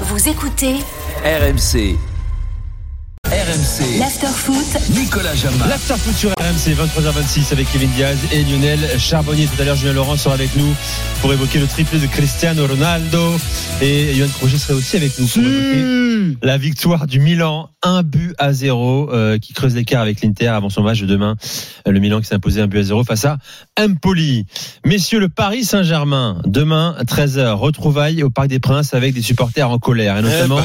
Vous écoutez RMC. RMC. l'afterfoot Nicolas Jamin. L'afterfoot sur RMC 23h26 avec Kevin Diaz et Lionel Charbonnier. Tout à l'heure, Julien Laurent sera avec nous pour évoquer le triplé de Cristiano Ronaldo. Et Johan Crochet serait aussi avec nous pour évoquer la victoire du Milan, un but à zéro, euh, qui creuse l'écart avec l'Inter avant son match de demain. Le Milan qui s'est imposé un but à zéro face à Empoli. Messieurs, le Paris Saint-Germain, demain, 13h, retrouvailles au Parc des Princes avec des supporters en colère, et notamment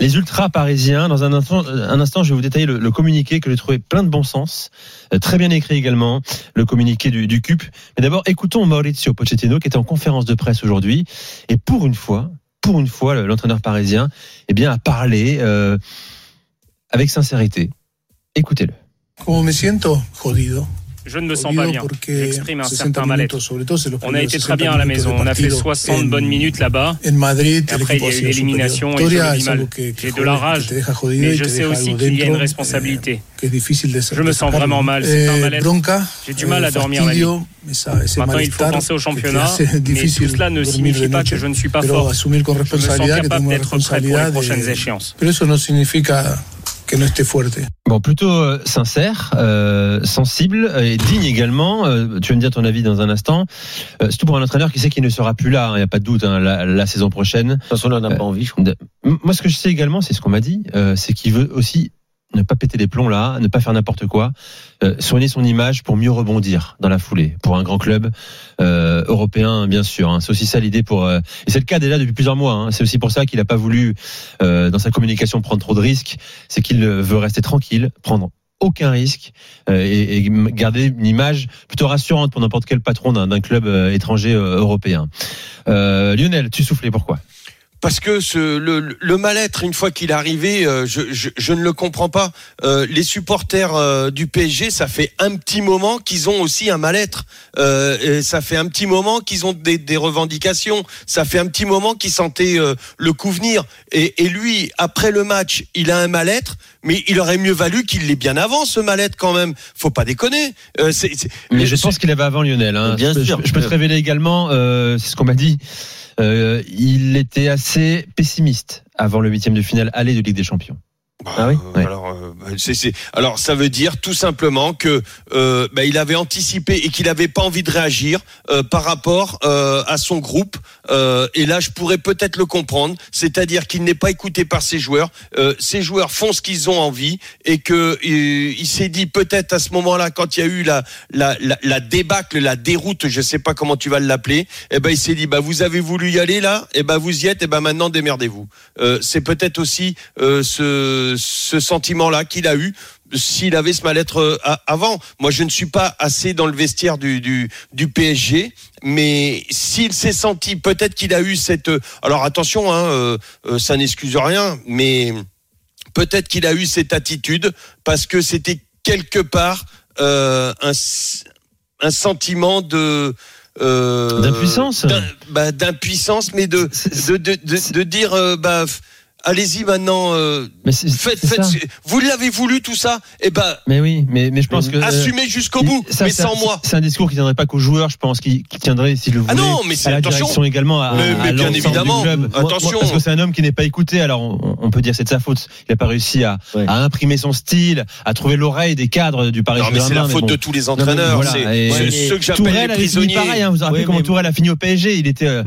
les ultras parisiens. Dans un instant, un instant, je vais vous détailler le, communiqué que j'ai trouvé plein de bon sens, euh, très bien écrit également, le communiqué du, CUP. Mais d'abord, écoutons Maurizio Pochettino qui était en conférence de presse aujourd'hui et pour une fois, pour une fois, le- l'entraîneur parisien, eh bien, a parlé euh, avec sincérité. Écoutez-le. ¿Cómo me siento? Jodido? Je ne me sens pas bien. J'exprime un 60 certain mal-être. On a été très 60 bien à la maison. On a fait partido 60 en- bonnes minutes là-bas. Après, il y a eu l'élimination et vis mal. J'ai de la rage. Mais je sais aussi qu'il y a une responsabilité. eh, Je me sens vraiment mal, c'est un Eh, mal-être. J'ai du mal eh, à dormir la ese Maintenant, il faut penser au championnat, mais tout cela ne signifie pas que je ne suis pas fort. Je me sens capable d'être prêt pour les prochaines échéances. Que no esté fuerte. Bon, plutôt euh, sincère, euh, sensible et digne également. Euh, tu vas me dire ton avis dans un instant. Euh, surtout pour un entraîneur qui sait qu'il ne sera plus là, il n'y a pas de doute, hein, la, la saison prochaine. De toute façon, on n'a pas envie, je crois. De- M- Moi, ce que je sais également, c'est ce qu'on m'a dit, euh, c'est qu'il veut aussi ne pas péter les plombs là, ne pas faire n'importe quoi, euh, soigner son image pour mieux rebondir dans la foulée pour un grand club euh, européen, bien sûr. hein. C'est aussi ça l'idée pour. euh, et c'est le cas déjà depuis plusieurs mois. hein. C'est aussi pour ça qu'il n'a pas voulu euh, dans sa communication prendre trop de risques. C'est qu'il veut rester tranquille, prendre aucun risque euh, et, et garder une image plutôt rassurante pour n'importe quel patron d'un club euh, étranger européen. Lionel, tu soufflais pourquoi? Parce que ce, le, le mal-être, une fois qu'il est arrivé, euh, je, je, je ne le comprends pas. Euh, les supporters euh, du PSG, ça fait un petit moment qu'ils ont aussi un mal-être. Euh, ça fait un petit moment qu'ils ont des, des revendications. Ça fait un petit moment qu'ils sentaient euh, le coup venir. Et, et lui, après le match, il a un mal-être, mais il aurait mieux valu qu'il l'ait bien avant, ce mal-être quand même. Faut pas déconner. Euh, c'est- c'est- Mais je pense qu'il avait avant Lionel. Hein. Bien je, peux- sûr. je peux te révéler également, euh, c'est ce qu'on m'a dit. euh, il était assez pessimiste avant le huitième de finale aller de Ligue des Champions. Ah oui Ouais. alors, euh, c'est- alors ça veut dire tout simplement que euh, bah, il avait anticipé et qu'il n'avait pas envie de réagir euh, par rapport euh, à son groupe. Euh, et là, je pourrais peut-être le comprendre, c'est-à-dire qu'il n'est pas écouté par ses joueurs. Euh, ses joueurs font ce qu'ils ont envie et que euh, il s'est dit peut-être à ce moment-là, quand il y a eu la, la, la, la débâcle, la déroute, je sais pas comment tu vas l'appeler, eh ben il s'est dit bah vous avez voulu y aller là, et ben vous y êtes, et ben maintenant démerdez-vous. Euh, c'est peut-être aussi euh, ce, sentiment-là qu'il a eu s'il avait ce mal-être euh, avant. Moi, je ne suis pas assez dans le vestiaire du, du, du PSG, mais s'il s'est senti, peut-être qu'il a eu cette... euh, Alors attention, hein, euh, euh, ça n'excuse rien, mais peut-être qu'il a eu cette attitude parce que c'était quelque part euh, un, sentiment de... D'impuissance d'im- bah, D'impuissance, mais de, de, de, de, de dire... bah, Allez-y maintenant, euh, Mais faites, faites. Vous l'avez voulu tout ça, et ben Mais oui, mais, mais je pense que. assumez jusqu'au bout, ça, mais sans moi. C'est un discours qui ne tiendrait pas qu'aux joueurs, je pense, qui, qui tiendrait, s'il le voulait, Ah non, mais c'est- attention. direction également, à, Mais- à mais bien l'ensemble évidemment, du club. attention. Parce que c'est un homme qui n'est pas écouté, alors on, on peut dire que c'est de sa faute. Il n'a pas réussi à, Ouais. à imprimer son style, à trouver l'oreille des cadres du Paris Non, mais Saint-Germain. c'est la faute bon. de tous les entraîneurs. voilà, c'est ceux que j'appelle les prisonniers. pareil, hein, vous vous rappelez comment Tourelle a fini au PSG, il était, euh,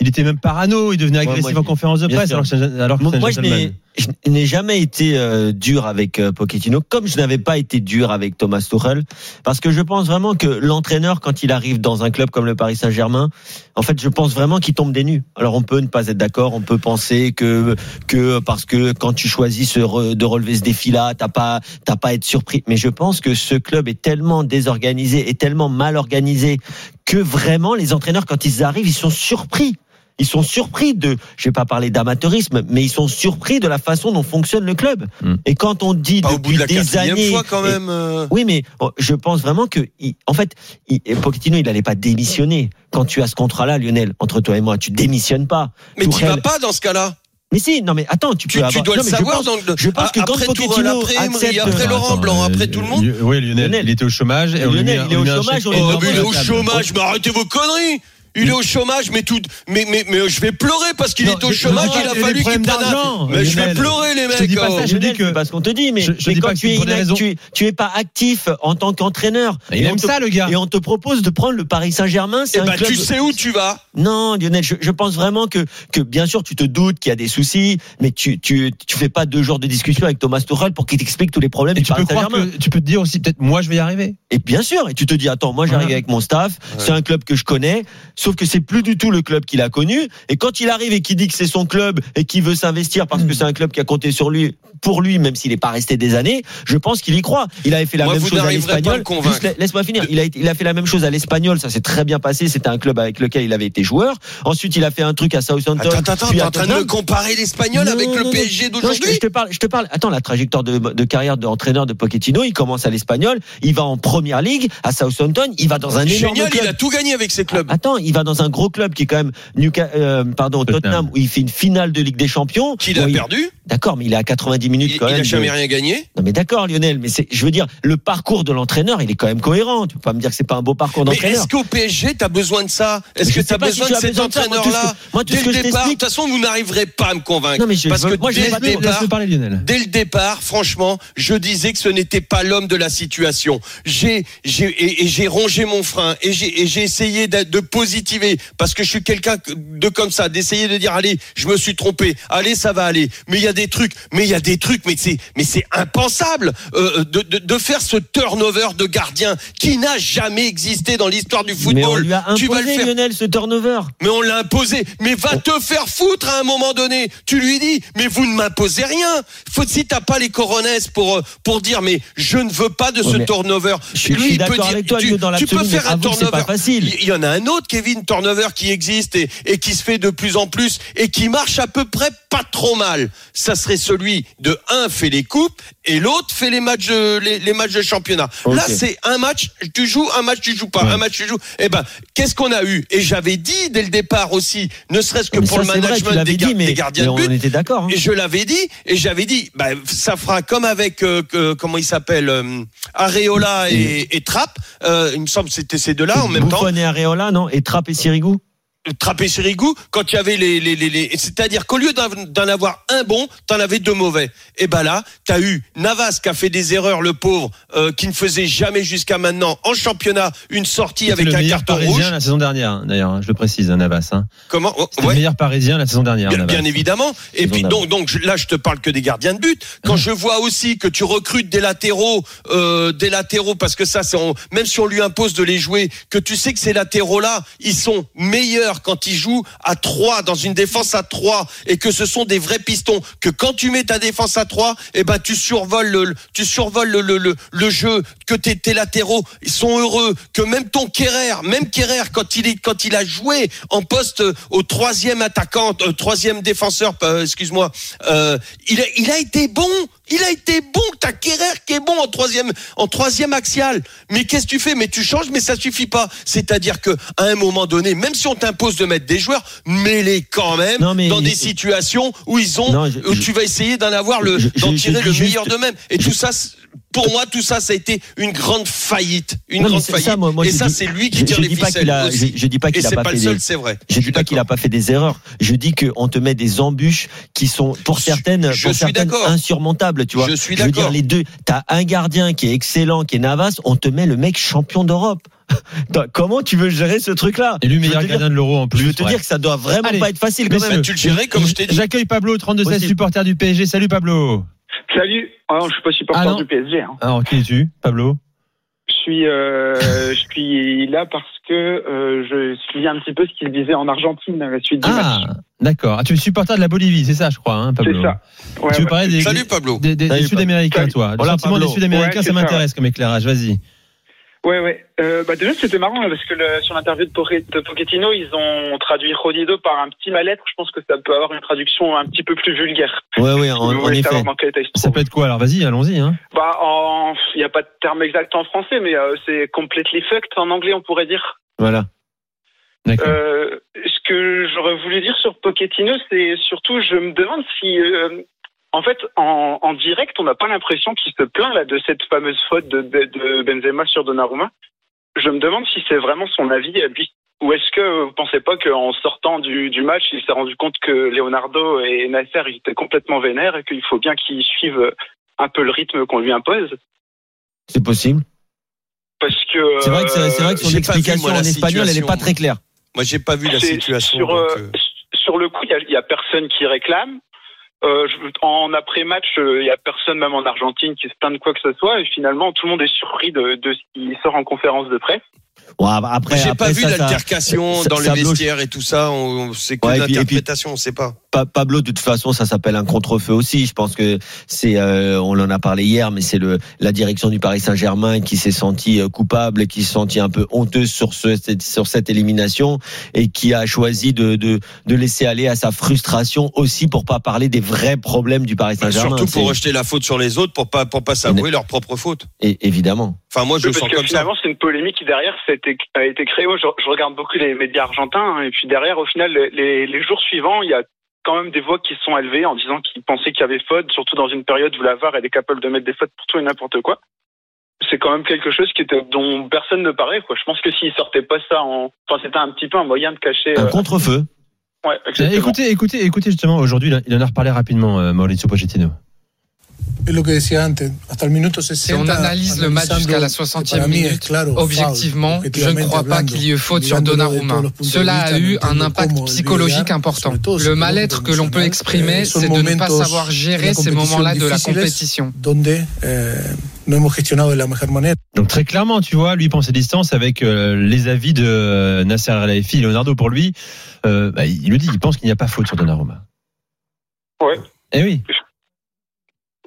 il était même parano, il devenait agressif en conférence de presse, alors que moi, je n'ai je n'ai jamais été euh, dur avec euh, Pochettino, comme je n'avais pas été dur avec Thomas Tuchel, parce que je pense vraiment que l'entraîneur, quand il arrive dans un club comme le Paris Saint-Germain, en fait, je pense vraiment qu'il tombe des nues. Alors, on peut ne pas être d'accord, on peut penser que que parce que quand tu choisis re- de relever ce défi-là, t'as pas t'as pas à être surpris. Mais je pense que ce club est tellement désorganisé et tellement mal organisé que vraiment les entraîneurs, quand ils arrivent, ils sont surpris. Ils sont surpris de, je vais pas parler d'amateurisme, mais ils sont surpris de la façon dont fonctionne le club. Mm. Et quand on dit Pas au bout depuis de la des années, fois quand même. euh. oui, mais oh, je pense vraiment que, il- en fait, il- Pochettino, il n'allait pas démissionner. Quand tu as ce contrat-là, Lionel, entre toi et moi, tu démissionnes pas. Mais tu Tourelle- vas pas dans ce cas-là. Mais si, non, mais attends, tu Tu, peux tu avoir. dois non, le mais je savoir. pense- donc, je pense que quand après Tourelle, Pochettino après Emery, après Attends, Laurent Blanc, euh, après tout le monde. Oui, Lionel, Lionel. il était au chômage. Et on lui Lionel, met- il est au chômage, Oh, il est au chômage, mais arrêtez vos conneries. Il est au chômage, mais tout, mais, mais, mais je vais pleurer parce qu'il est au je- chômage, je il pas a fallu qu'il prenne un. d'argent, Mais je vais pleurer, les Je te mecs. dis pas oh. ça, je dis que- c'est pas ce qu'on te dit, mais, je- je quand tu es, tu, es- tu es pas actif en tant qu'entraîneur. Il Et aime on te- ça, le gars. Et on te propose de prendre le Paris Saint-Germain, c'est Eh un ben, club. tu sais où tu vas. Non, Lionel, je, je pense vraiment que, que bien sûr tu te doutes qu'il y a des soucis, mais tu, tu, tu fais pas deux jours de discussion avec Thomas Tuchel pour qu'il t'explique tous les problèmes Et du tu peux Paris croire que tu peux te dire aussi peut-être moi je vais y arriver. Et bien sûr, et tu te dis attends, moi j'arrive avec mon staff, c'est un club que je connais, sauf que c'est plus du tout le club qu'il a connu. Et quand il arrive et qu'il dit que c'est son club et qu'il veut s'investir parce que c'est un club qui a compté sur lui, pour lui, même s'il n'est pas resté des années, je pense qu'il y croit. Il avait fait la Moi, même chose à l'Espagnol. Laisse-moi finir. Il a, été- il a fait la même chose à l'Espagnol, ça s'est très bien passé. C'était un club avec lequel il avait été joueur. Ensuite, il a fait un truc à Southampton. Attends, attends, t'es à en train de me comparer l'espagnol Non, avec le PSG je, d'aujourd'hui je te parle, je te parle. Attends, la trajectoire de, de carrière d'entraîneur de Pochettino, il commence à l'Espagnol, il va en Première Ligue à Southampton, il va dans un énorme Génial, club. il a tout gagné avec ses clubs. Attends, il va dans un gros club qui est quand même euh, pardon, Tottenham. Tottenham. où il fait une finale de Ligue des Champions. Qu'il a il- perdu. D'accord, mais il est à 90 minutes Il quand même. n'a jamais de- rien gagné. Non mais d'accord, Lionel, mais je veux dire, le parcours de l'entraîneur, il est quand même cohérent. Tu peux pas me dire que c'est pas un beau parcours Mais d'entraîneur. est-ce qu'au PSG, t'as besoin de ça Est-ce que si tu de as cet besoin de ça. Moi, tout ce entraîneur-là que- moi, tout Dès ce que le je départ, de toute façon, vous n'arriverez pas à me convaincre. Non, mais je- Parce que moi, dès vais le départ, Laisse-le parler Lionel. Dès le départ, franchement, je disais que ce n'était pas l'homme de la situation. J'ai, j'ai, et, et j'ai rongé mon frein et j'ai, essayé de, de positiver parce que je suis quelqu'un de comme ça, d'essayer de dire allez, je me suis trompé, allez, ça va aller. Mais il y a des trucs, mais il y a des trucs, mais c'est, mais c'est impensable euh, de, de, de faire ce turnover de gardien qui n'a jamais existé dans l'histoire du mais on football. lui a tu vas le imposé, faire. Lionel, ce turnover. Mais on l'a imposé. Mais va te faire foutre à un moment donné. Tu lui dis, mais vous ne m'imposez rien. Faut si t'as pas les coronesses pour euh, pour dire, mais je ne veux pas de ce Ouais, mais turnover. je suis- je suis il peut d'accord dire, avec toi, tu, Lio, dans tu peux mais faire un turnover. pas facile. Il il y en a un autre, Kevin Turnover, qui existe et, et qui se fait de plus en plus et qui marche à peu près pas trop mal. Ça serait celui de un fait les coupes et l'autre fait les matchs de, les, les matchs de championnat. Là, c'est un match, tu joues, un match, tu joues pas, Ouais. un match, tu joues. Eh ben, qu'est-ce qu'on a eu? Et j'avais dit dès le départ aussi, ne serait-ce que Mais pour ça, le vrai, management des, gar- dit, mais, des gardiens mais de on but. était d'accord. hein. Et je l'avais dit, et j'avais dit, bah, ça fera comme avec euh, que- comment il s'appelle, euh, Areola et, et Trapp. Euh, il me semble que c'était ces deux-là en même temps. Buffon et Areola, non? Et Trapp et Sirigu? Trappé sur Rigou, quand il y avait les, les, les, les- c'est-à-dire qu'au lieu d'en avoir un bon, t'en avais deux mauvais. Et ben là, t'as eu Navas qui a fait des erreurs, le pauvre, euh, qui ne faisait jamais jusqu'à maintenant en championnat une sortie avec le un meilleur carton parisien rouge. la saison dernière, hein, d'ailleurs, hein, je le précise, hein, Navas. hein. Comment Oh, ouais. le meilleur parisien la saison dernière. Bien, Navas. bien évidemment. Et puis donc, donc je- là, je te parle que des gardiens de but. Quand je vois aussi que tu recrutes des latéraux, euh, des latéraux, parce que ça, c'est on- même si on lui impose de les jouer, que tu sais que ces latéraux-là, ils sont meilleurs quand ils jouent à 3 dans une défense à 3 et que ce sont des vrais pistons. Que quand tu mets ta défense à 3 eh ben tu survoles le, tu jeu. Que tes, tes latéraux, sont heureux. Que même ton Kerrer, même Kerrer, quand il a joué en poste euh, au troisième attaquant, euh, troisième défenseur, euh, excuse-moi, il a été bon. Il a été bon, t'as Kerrer qui est bon en troisième, en troisième axial. Mais qu'est-ce que tu fais? Mais tu changes, mais ça suffit pas. C'est-à-dire que à un moment donné, même si on t'impose de mettre des joueurs, mets-les quand même Non, mais dans des situations où ils ont, Non, je- où tu vas essayer d'en avoir le, d'en tirer le juste- meilleur d'eux-mêmes. Et tout ça, pour moi, tout ça, ça a été une grande faillite, une Non, grande c'est faillite. ça, moi- moi, et je ça, c'est lui qui je, tire je les dis pas ficelles qu'il a, aussi. je, je dis pas qu'il a pas, pas fait le seul, des, c'est vrai. je dis pas qu'il a pas fait des erreurs. Je dis qu'on te met des embûches qui sont pour Je- certaines, je pour suis certaines d'accord. insurmontables, tu vois. Je suis Je veux dire d'accord. les deux. T'as un gardien qui est excellent, qui est Navas. On te met le mec champion d'Europe. Comment tu veux gérer ce truc-là? Et lui, Je meilleur gardien de l'Euro en plus. Je veux te ouais. dire que ça doit vraiment Allez, pas être facile quand même. Tu le gérais comme je t'ai dit. J'accueille Pablo, 32-16, Possible. supporter du PSG. Salut Pablo. Salut. Ah non, je suis pas supporter Ah du PSG. hein. Alors, qui es-tu, Pablo? Je suis, euh, je suis là parce que euh, je suis un petit peu ce qui se disait en Argentine à la suite du Ah, match. d'accord. Ah, tu es supporter de la Bolivie, c'est ça, je crois, hein, Pablo? C'est ça. Ouais, Tu veux ouais. parler des, Salut Pablo. des, des- des Salut, Sud-Américains, toi. Le Voilà, sentiment Pablo. des Sud-Américains, Ouais, ça c'est ça, m'intéresse comme éclairage. Vas-y. Ouais, ouais. Euh, bah déjà, c'était marrant là, parce que le- sur l'interview de, Poche- de Pochettino, ils ont traduit Rodido par un petit mal-être. Je pense que ça peut avoir une traduction un petit peu plus vulgaire. Ouais, ouais, en, en effet. Ça peut être quoi? Alors vas-y, allons-y. Hein. Bah, en- il n'y a pas de terme exact en français, mais euh, c'est completely fucked en anglais, on pourrait dire. Voilà. D'accord. Euh, ce que j'aurais voulu dire sur Pochettino, c'est surtout, je me demande si, euh, en fait, en, en direct, on n'a pas l'impression qu'il se plaint là de cette fameuse faute de, de, de Benzema sur Donnarumma. Je me demande si c'est vraiment son avis à lui. Ou est-ce que vous pensez pas qu'en sortant du, du match, il s'est rendu compte que Leonardo et Nasser ils étaient complètement vénères et qu'il faut bien qu'ils suivent un peu le rythme qu'on lui impose? C'est possible. Parce que C'est vrai que, c'est c'est vrai que son vu, explication moi, en espagnol, elle n'est pas situation. très claire. Moi, j'ai pas vu la C'est- situation. Sur, donc, euh, euh, sur le coup, il y y, a personne qui réclame. Euh, en après-match, euh, il y a personne, même en Argentine, qui se plaint de quoi que ce soit. Et finalement, tout le monde est surpris de, de ce qui sort en conférence de presse. Bon, après, J'ai après pas vu d'altercation ça- dans les ça bloque. vestiaires et tout ça. On, c'est que Ouais, l'interprétation, on sait pas. Pa- Pablo, de toute façon, ça s'appelle un contre-feu aussi. Je pense que c'est, euh, on en a parlé hier, mais c'est le la direction du Paris Saint-Germain qui s'est sentie euh, coupable et qui s'est sentie un peu honteuse sur ce cette- sur cette élimination et qui a choisi de de, de laisser aller à sa frustration aussi pour pas parler des vrais problèmes du Paris Saint-Germain. Surtout pour rejeter la faute sur les autres, pour pas pour pas s'avouer leur propre faute. et- évidemment. Enfin, moi, je Oui, parce sens que comme finalement, c'est une polémique qui derrière ça a été, a été créée. Moi, je, je regarde beaucoup les médias argentins. hein, et puis derrière, au final, les, les jours suivants, il y a quand même des voix qui se sont élevées en disant qu'ils pensaient qu'il y avait faute, surtout dans une période où la VAR elle est capable de mettre des fautes pour tout et n'importe quoi. C'est quand même quelque chose qui était, dont personne ne parlait. Quoi. Je pense que s'ils sortaient pas ça en... Enfin, c'était un petit peu un moyen de cacher... Un euh, contre-feu. Ouais, exactement. Écoutez, écoutez, écoutez justement, aujourd'hui, il en a reparlé rapidement, euh, Mauricio Pochettino. Es lo que decía antes, hasta el minuto 60. Si on analyse le match jusqu'à la 60e minute, objectivement, je ne crois pas qu'il y ait faute sur Donnarumma. Cela a eu un impact psychologique important. Le mal-être que l'on peut exprimer, c'est de ne pas savoir gérer ces moments-là de la compétition. Donde eh, no hemos gestionado de la mejor manera. Donc très clairement, tu vois, lui il prend ses distances avec euh, les avis de euh, Nasser El Khelaifi, Leonardo pour lui. euh, bah, il le dit, il pense qu'il n'y a pas faute sur Donnarumma. Ouais. Eh oui.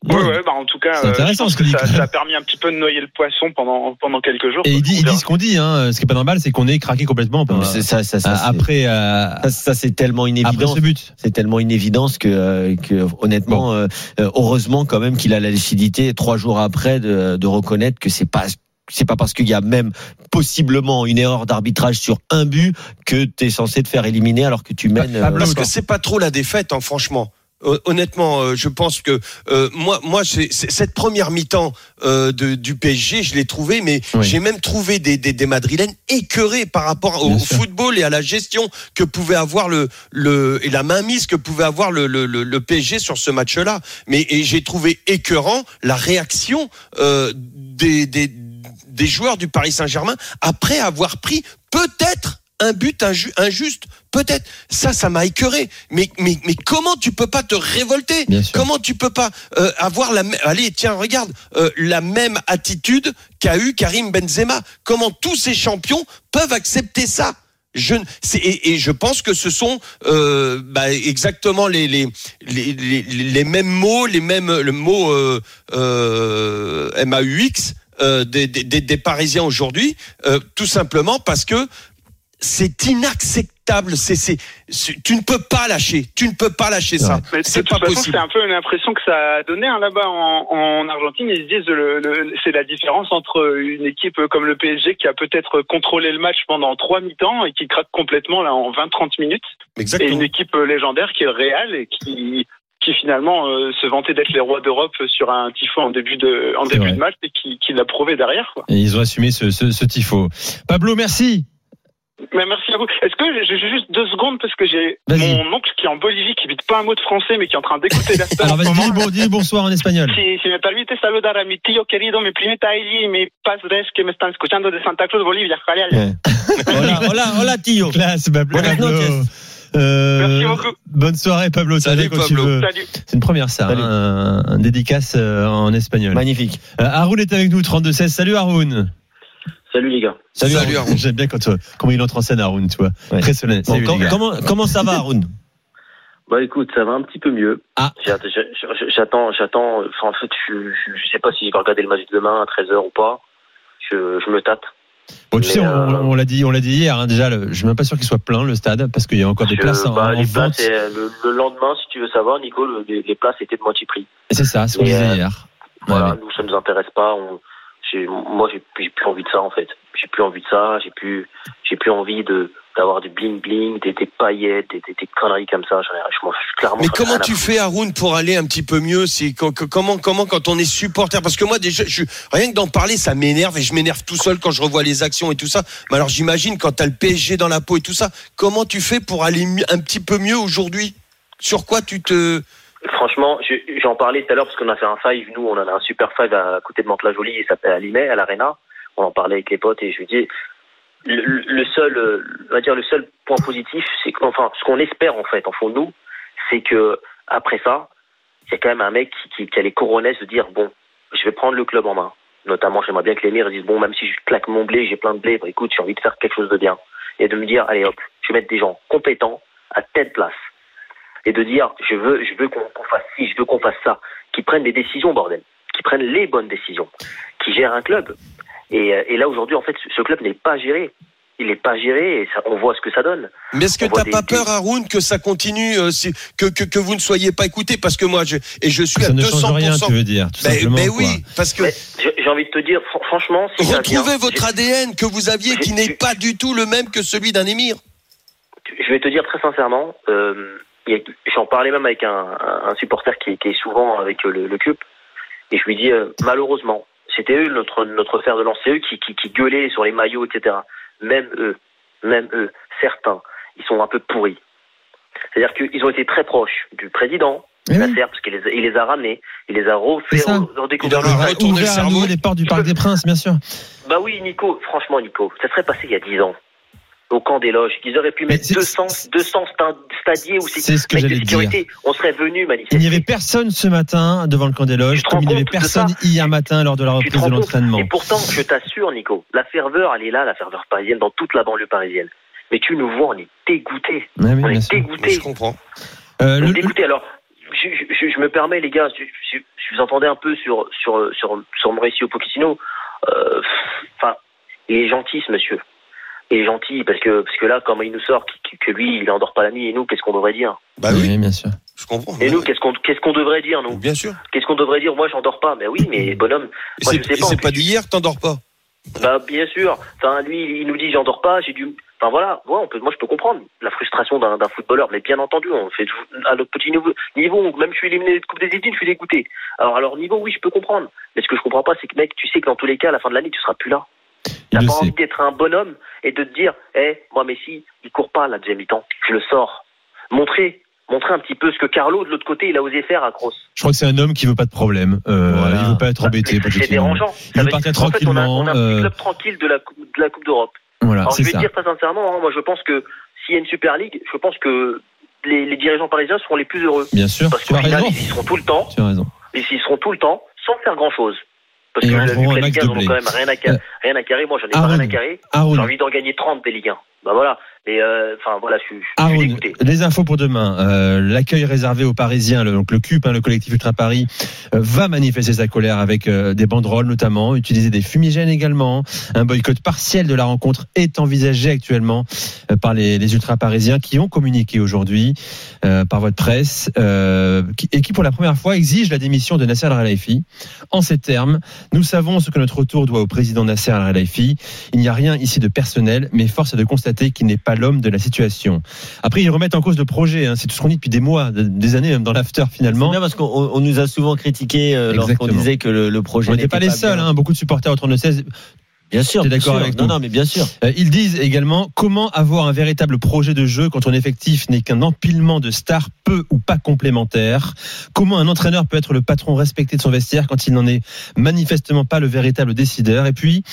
Ouais, ouais, bah en tout cas, C'est euh, intéressant ce que ça, ça a permis un petit peu de noyer le poisson pendant, pendant quelques jours. Et il dit, On il dit ce qu'on dit. Hein. Ce qui est pas normal, c'est qu'on est craqué complètement. C'est ça, ça, ça, Euh, après, euh, ça, ça, c'est tellement une après évidence. ce but. C'est tellement une évidence que, euh, que honnêtement, euh, euh, heureusement quand même qu'il a la lucidité trois jours après de, de reconnaître que c'est pas c'est pas parce qu'il y a même possiblement une erreur d'arbitrage sur un but que tu es censé te faire éliminer alors que tu mènes. euh, Parce que c'est pas trop la défaite, hein, franchement. Hon- Honnêtement, euh, je pense que euh, moi, moi, cette première mi-temps euh, du PSG, je l'ai trouvé, mais Oui. j'ai même trouvé des, des, des Madrilènes écœurés par rapport au, football et à la gestion que pouvait avoir le, le et la mainmise que pouvait avoir le, le, le, le PSG sur ce match-là. Mais et j'ai trouvé écœurant la réaction euh, des, des des joueurs du Paris Saint-Germain après avoir pris peut-être un but inju- injuste, peut-être. Ça, ça m'a écœuré. Mais, mais, mais comment tu peux pas te révolter? Comment tu peux pas euh, avoir la même... Allez, tiens, regarde, euh, la même attitude qu'a eu Karim Benzema? Comment tous ces champions peuvent accepter ça? Je, et, et je pense que ce sont euh, bah, exactement les, les, les, les, les mêmes mots, les mêmes le mot euh, euh, MAUX euh, des, des, des- des Parisiens aujourd'hui, euh, tout simplement parce que c'est inacceptable. C'est, tu ne peux pas lâcher. Tu ne peux pas lâcher ça. C'est pas façon, possible. c'est un peu l'impression que ça a donné hein, là-bas en, en Argentine. Ils se disent le, le- c'est la différence entre une équipe comme le PSG qui a peut-être contrôlé le match pendant trois mi-temps et qui craque complètement là en 20-30 minutes, et Exactement. une équipe légendaire qui est le Real et qui qui finalement euh, se vantait d'être les rois d'Europe sur un tifo en début de en début vrai. de match et qui, qui l'a prouvé derrière. Quoi. Et ils ont assumé ce, ce, ce tifo. Pablo, merci. Mais merci à vous. Est-ce que j'ai juste deux secondes parce que j'ai mon oncle qui est en Bolivie qui vite pas un mot de français mais qui est en train d'écouter la Alors vas-y, dis, bon, dis bonsoir en espagnol. Si, si me permite saludar a mi tío querido, mi primita Eli mi padres que me están escuchando de Santa Cruz, Bolivia. Ouais. hola, hola, hola, Tio. Classe, Pablo. Buenas Pablo. noches. Euh, Merci beaucoup. Bonne soirée, Pablo. Salut, Pablo. C'est une première, ça. Hein, un, un dédicace euh, en espagnol. Magnifique. Euh, Haroun est avec nous, 32-16. Salut, Haroun. Salut les gars. Salut. Salut, Haroun. J'aime bien quand, euh, comment il entre en scène, Haroun, tu vois. Ouais. Très solennel. Bon, Salut, com- les gars. comment, comment ça va, Haroun Bah écoute, ça va un petit peu mieux. Ah. J'att- j'a- J'attends, j'attends. Enfin, en fait, je, je, je sais pas si je vais regarder le match de demain à 13h ou pas. je, je me tâte. Bon, tu sais, on, on l'a dit, on l'a dit hier. Hein, déjà, le, je suis même pas sûr qu'il soit plein le stade parce qu'il y a encore des je, places en, bah, en les vente. places, euh, le, le lendemain, si tu veux savoir, Nico, le- les, places étaient de moitié prix. C'est ça, ce qu'on disait euh, hier. Voilà, Ouais, nous, ça nous intéresse pas. On, moi, j'ai plus envie de ça, en fait. J'ai plus envie de ça. J'ai plus, j'ai plus envie de d'avoir du bling bling, des, des paillettes, des, des, des conneries comme ça. J'en ai, je m'en je- clairement. Mais comment tu fais, Haroun, pour aller un petit peu mieux? C'est co- co- comment, comment quand on est supporter? Parce que moi, déjà, je, rien que d'en parler, ça m'énerve et je m'énerve tout seul quand je revois les actions et tout ça. Mais alors, j'imagine quand t'as le PSG dans la peau et tout ça, comment tu fais pour aller un petit peu mieux aujourd'hui? Sur quoi tu te Franchement, je- j'en parlais tout à l'heure parce qu'on a fait un five. Nous, on a un super five à côté de Mantes-la-Jolie. Il s'appelle à à l'Arena. On en parlait avec les potes et je lui dis, le, seul, on va dire le seul point positif, c'est que, enfin, ce qu'on espère en fait, en fond de nous, c'est que après ça, il y a quand même un mec qui, qui, qui a les de dire bon, je vais prendre le club en main. Notamment, j'aimerais bien que l'émir dise bon, même si je claque mon blé, j'ai plein de blé, bah, écoute, j'ai envie de faire quelque chose de bien et de me dire allez hop, je vais mettre des gens compétents à telle place et de dire je veux, je veux qu'on fasse ci, je veux qu'on fasse ça, qui prennent des décisions bordel, qui prennent les bonnes décisions, qui gèrent un club. Et, euh, et là aujourd'hui, en fait, ce- club n'est pas géré. Il n'est pas géré et ça, on voit ce que ça donne. Mais est-ce que t'as des- pas des- peur, Haroun, que ça continue, euh, si- que, que, que vous ne soyez pas écouté Parce que moi, je, et je suis Ça à ne 200%. change rien, tu veux dire, tout Mais- mais quoi. oui, parce que j'ai envie de te dire, fran- franchement, si retrouvez votre ADN que vous aviez, qui n'est pas du tout le même que celui d'un émir. je vais te dire très sincèrement, euh, j'en parlais même avec un, supporter qui, qui est souvent avec euh, le, le CUP, et je lui dis euh, malheureusement, c'était eux notre notre fer de lance, c'est eux qui, qui, qui gueulaient sur les maillots, etc. Même eux, même eux, certains, ils sont un peu pourris. C'est-à-dire qu'ils ont été très proches du président, Eh oui. Nasser, parce qu'il les, a- il les a ramenés, il les a refait redécouvrir Il leur a le- retourné le cerveau. portes du Parc des Princes, bien sûr. Bah oui, Nico, franchement, Nico, ça serait passé il y a 10 ans. Au camp des loges, qu'ils auraient pu mettre c'est- 200, 200 sta- stadiers ou C'est ce que de j'allais sécurité. On serait venus manifester. Il n'y avait personne ce matin devant le camp des loges, comme il n'y avait personne hier matin lors de la reprise de l'entraînement. Et pourtant, je t'assure, Nico, la ferveur, elle est là, la ferveur parisienne, dans toute la banlieue parisienne. Mais tu nous vois, on est dégoûtés. Ouais, oui, on est sûr. dégoûtés. Je comprends. Euh, On le- est dégoûtés. Alors, je, je- je- je me permets, les gars, je, je- je vous entendais un peu sur, sur, sur, sur Mauricio Pochettino. Euh, Enfin, il est gentil, ce monsieur. Est gentil, parce que, parce que là, comme il nous sort que, que lui, il endort pas la nuit, et nous, qu'est-ce qu'on devrait dire? Bah oui, oui, bien sûr. je comprends. Et nous, qu'est-ce qu'on qu'est-ce qu'on devrait dire, nous? Bien sûr. Qu'est-ce qu'on devrait dire? Moi, j'endors pas. Mais oui, mais bonhomme, Et moi, c'est je sais et pas. c'est pas d'hier que t'endors pas? Bah, bien sûr. Enfin, lui, il nous dit j'endors pas, j'ai dû. Enfin voilà, ouais, on peut, moi je peux comprendre la frustration d'un d'un footballeur, mais bien entendu, on fait à notre petit niveau, niveau même je suis éliminé de Coupe des Études, je suis dégoûté. Alors leur niveau, oui, je peux comprendre. Mais ce que je comprends pas, c'est que mec, tu sais que dans tous les cas, à la fin de l'année, tu seras plus là. Il T'as le pas sait. envie d'être un bonhomme et de te dire, eh, moi Messi, il court pas la deuxième mi-temps, je le sors. Montrer, montrer un petit peu ce que Carlo de l'autre côté, il a osé faire à Kroos. Je crois que c'est un homme qui veut pas de problème. Euh, Voilà. Il veut pas être embêté. Mais C'est dérangeant. Il veut partir en fait, on a, on a un euh, club tranquille de la, coupe- de la Coupe d'Europe. Voilà, Alors je vais ça. te dire très sincèrement, hein, moi je pense que s'il y a une Super League, je pense que les, les dirigeants parisiens seront les plus heureux. Bien sûr. Parce final, raison. ils y seront tout le temps, Tu as raison. ils y seront tout le temps, sans faire grand chose. Parce Et que max Ligue 1, de ils ont quand même rien à, carrer. Moi, j'en ai pas rien à carrer. J'ai envie d'en gagner 30 des Ligue 1. Bah voilà. Mais euh, enfin voilà, je suis, je suis dégoûté. les infos pour demain. Euh, L'accueil réservé aux Parisiens, le, donc le CUP, hein, le collectif Ultra Paris, euh, va manifester sa colère avec euh, des banderoles notamment, utiliser des fumigènes également. Un boycott partiel de la rencontre est envisagé actuellement euh, par les, les Ultra Parisiens qui ont communiqué aujourd'hui euh, par votre presse euh, qui- et qui pour la première fois exigent la démission de Nasser Al-Khelaifi. En ces termes, nous savons ce que notre retour doit au président Nasser Al-Khelaifi. Il n'y a rien ici de personnel, mais force est de constater qu'il n'est pas l'homme de la situation. Après, ils remettent en cause le projet. hein. C'est tout ce qu'on dit depuis des mois, de- des années, même dans l'after C'est finalement. bien parce qu'on on nous a souvent critiqué euh, lorsqu'on disait que le, le projet On n'était pas les seuls, hein. beaucoup de supporters au 32-16. Bien sûr. T'es d'accord avec Non, nous non, mais bien sûr. Euh, Ils disent également comment avoir un véritable projet de jeu quand ton effectif n'est qu'un empilement de stars peu ou pas complémentaires? Comment un entraîneur peut être le patron respecté de son vestiaire quand il n'en est manifestement pas le véritable décideur? Et puis,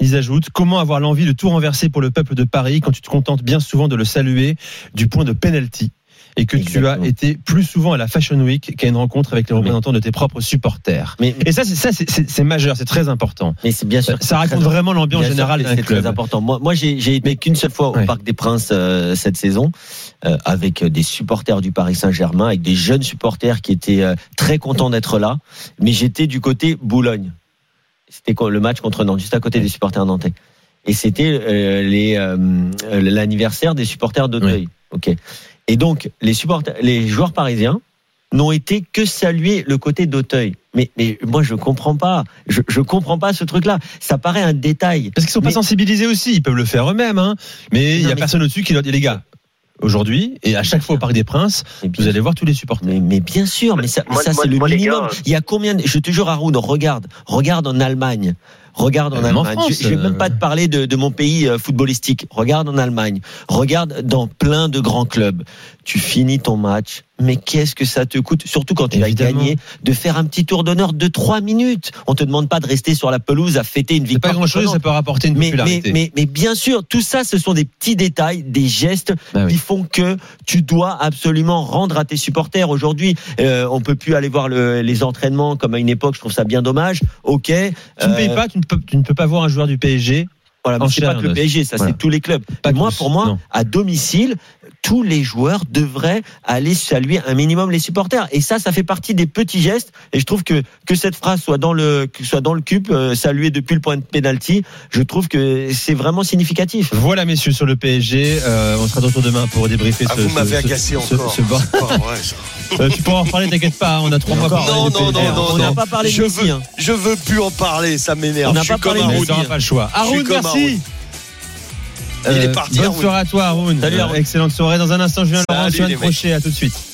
ils ajoutent comment avoir l'envie de tout renverser pour le peuple de Paris quand tu te contentes bien souvent de le saluer du point de penalty. Et que Exactement. tu as été plus souvent à la Fashion Week qu'à une rencontre avec les représentants de tes propres supporters. Mais, Et ça, c'est majeur, c'est très important. mais c'est bien sûr. Ça raconte vraiment l'ambiance générale C'est très important. Moi, moi j'ai été qu'une seule fois au Ouais. Parc des Princes euh, cette saison, euh, avec des supporters du Paris Saint-Germain, avec des jeunes supporters qui étaient euh, très contents d'être là. Mais j'étais du côté Boulogne. C'était le match contre Nantes, juste à côté des supporters nantais. Et c'était euh, euh, l'anniversaire des supporters d'Auteuil. Ok. Et donc les supporters, les joueurs parisiens n'ont été que saluer le côté d'Auteuil. Mais, mais moi, je comprends pas. Je, je comprends pas ce truc-là. Ça paraît un détail. Parce qu'ils sont pas sensibilisés aussi. Ils peuvent le faire eux-mêmes. Hein. Mais il y a personne au-dessus qui leur dit les gars. Aujourd'hui et à chaque fois au Parc des Princes, vous allez voir tous les supporters. Mais, mais bien sûr, mais ça, ça c'est le minimum. Il y a combien de, Je te jure, Haroun, regarde, regarde en Allemagne. Regarde en Allemagne. je, vais même pas te parler de, de mon pays euh, footballistique. Regarde en Allemagne. Regarde dans plein de grands clubs. Tu finis ton match mais qu'est-ce que ça te coûte, surtout quand tu vas gagner, de faire un petit tour d'honneur de 3 minutes. On te demande pas de rester sur la pelouse à fêter une victoire. Pas grand chose, ça peut rapporter une mais, popularité. Mais, mais, bien sûr, tout ça, ce sont des petits détails, des gestes bah qui font que tu dois absolument rendre à tes supporters. Aujourd'hui, euh, on peut plus aller voir le, les entraînements comme à une époque. Je trouve ça bien dommage. Ok. Tu ne payes euh, pas, tu ne, peux, tu ne peux pas voir un joueur du PSG voilà, c'est pas que le PSG, ça c'est tous les clubs. Pas moi, pour moi, à domicile, tous les joueurs devraient aller saluer un minimum les supporters. Et ça, ça fait partie des petits gestes. Et je trouve que que cette phrase soit dans le soit dans le cube, euh, saluer depuis le point de pénalty, je trouve que c'est vraiment significatif. Voilà, messieurs, sur le PSG, euh, on sera de retour demain pour débriefer ah, ce. Vous m'avez agacé encore. Euh, tu pourras en parler, t'inquiète pas. Hein, on a trois mois pour non, non, non, non, On n'a pas parlé je de veux, hein. Je veux plus en parler, ça m'énerve. On n'a pas parlé de Messi. On pas le choix. Haroun, merci. Il est parti. Bonne soirée à toi, Haroun. Salut, Excellente soirée. Dans un instant, je viens Laurent, Crochet. À tout de suite.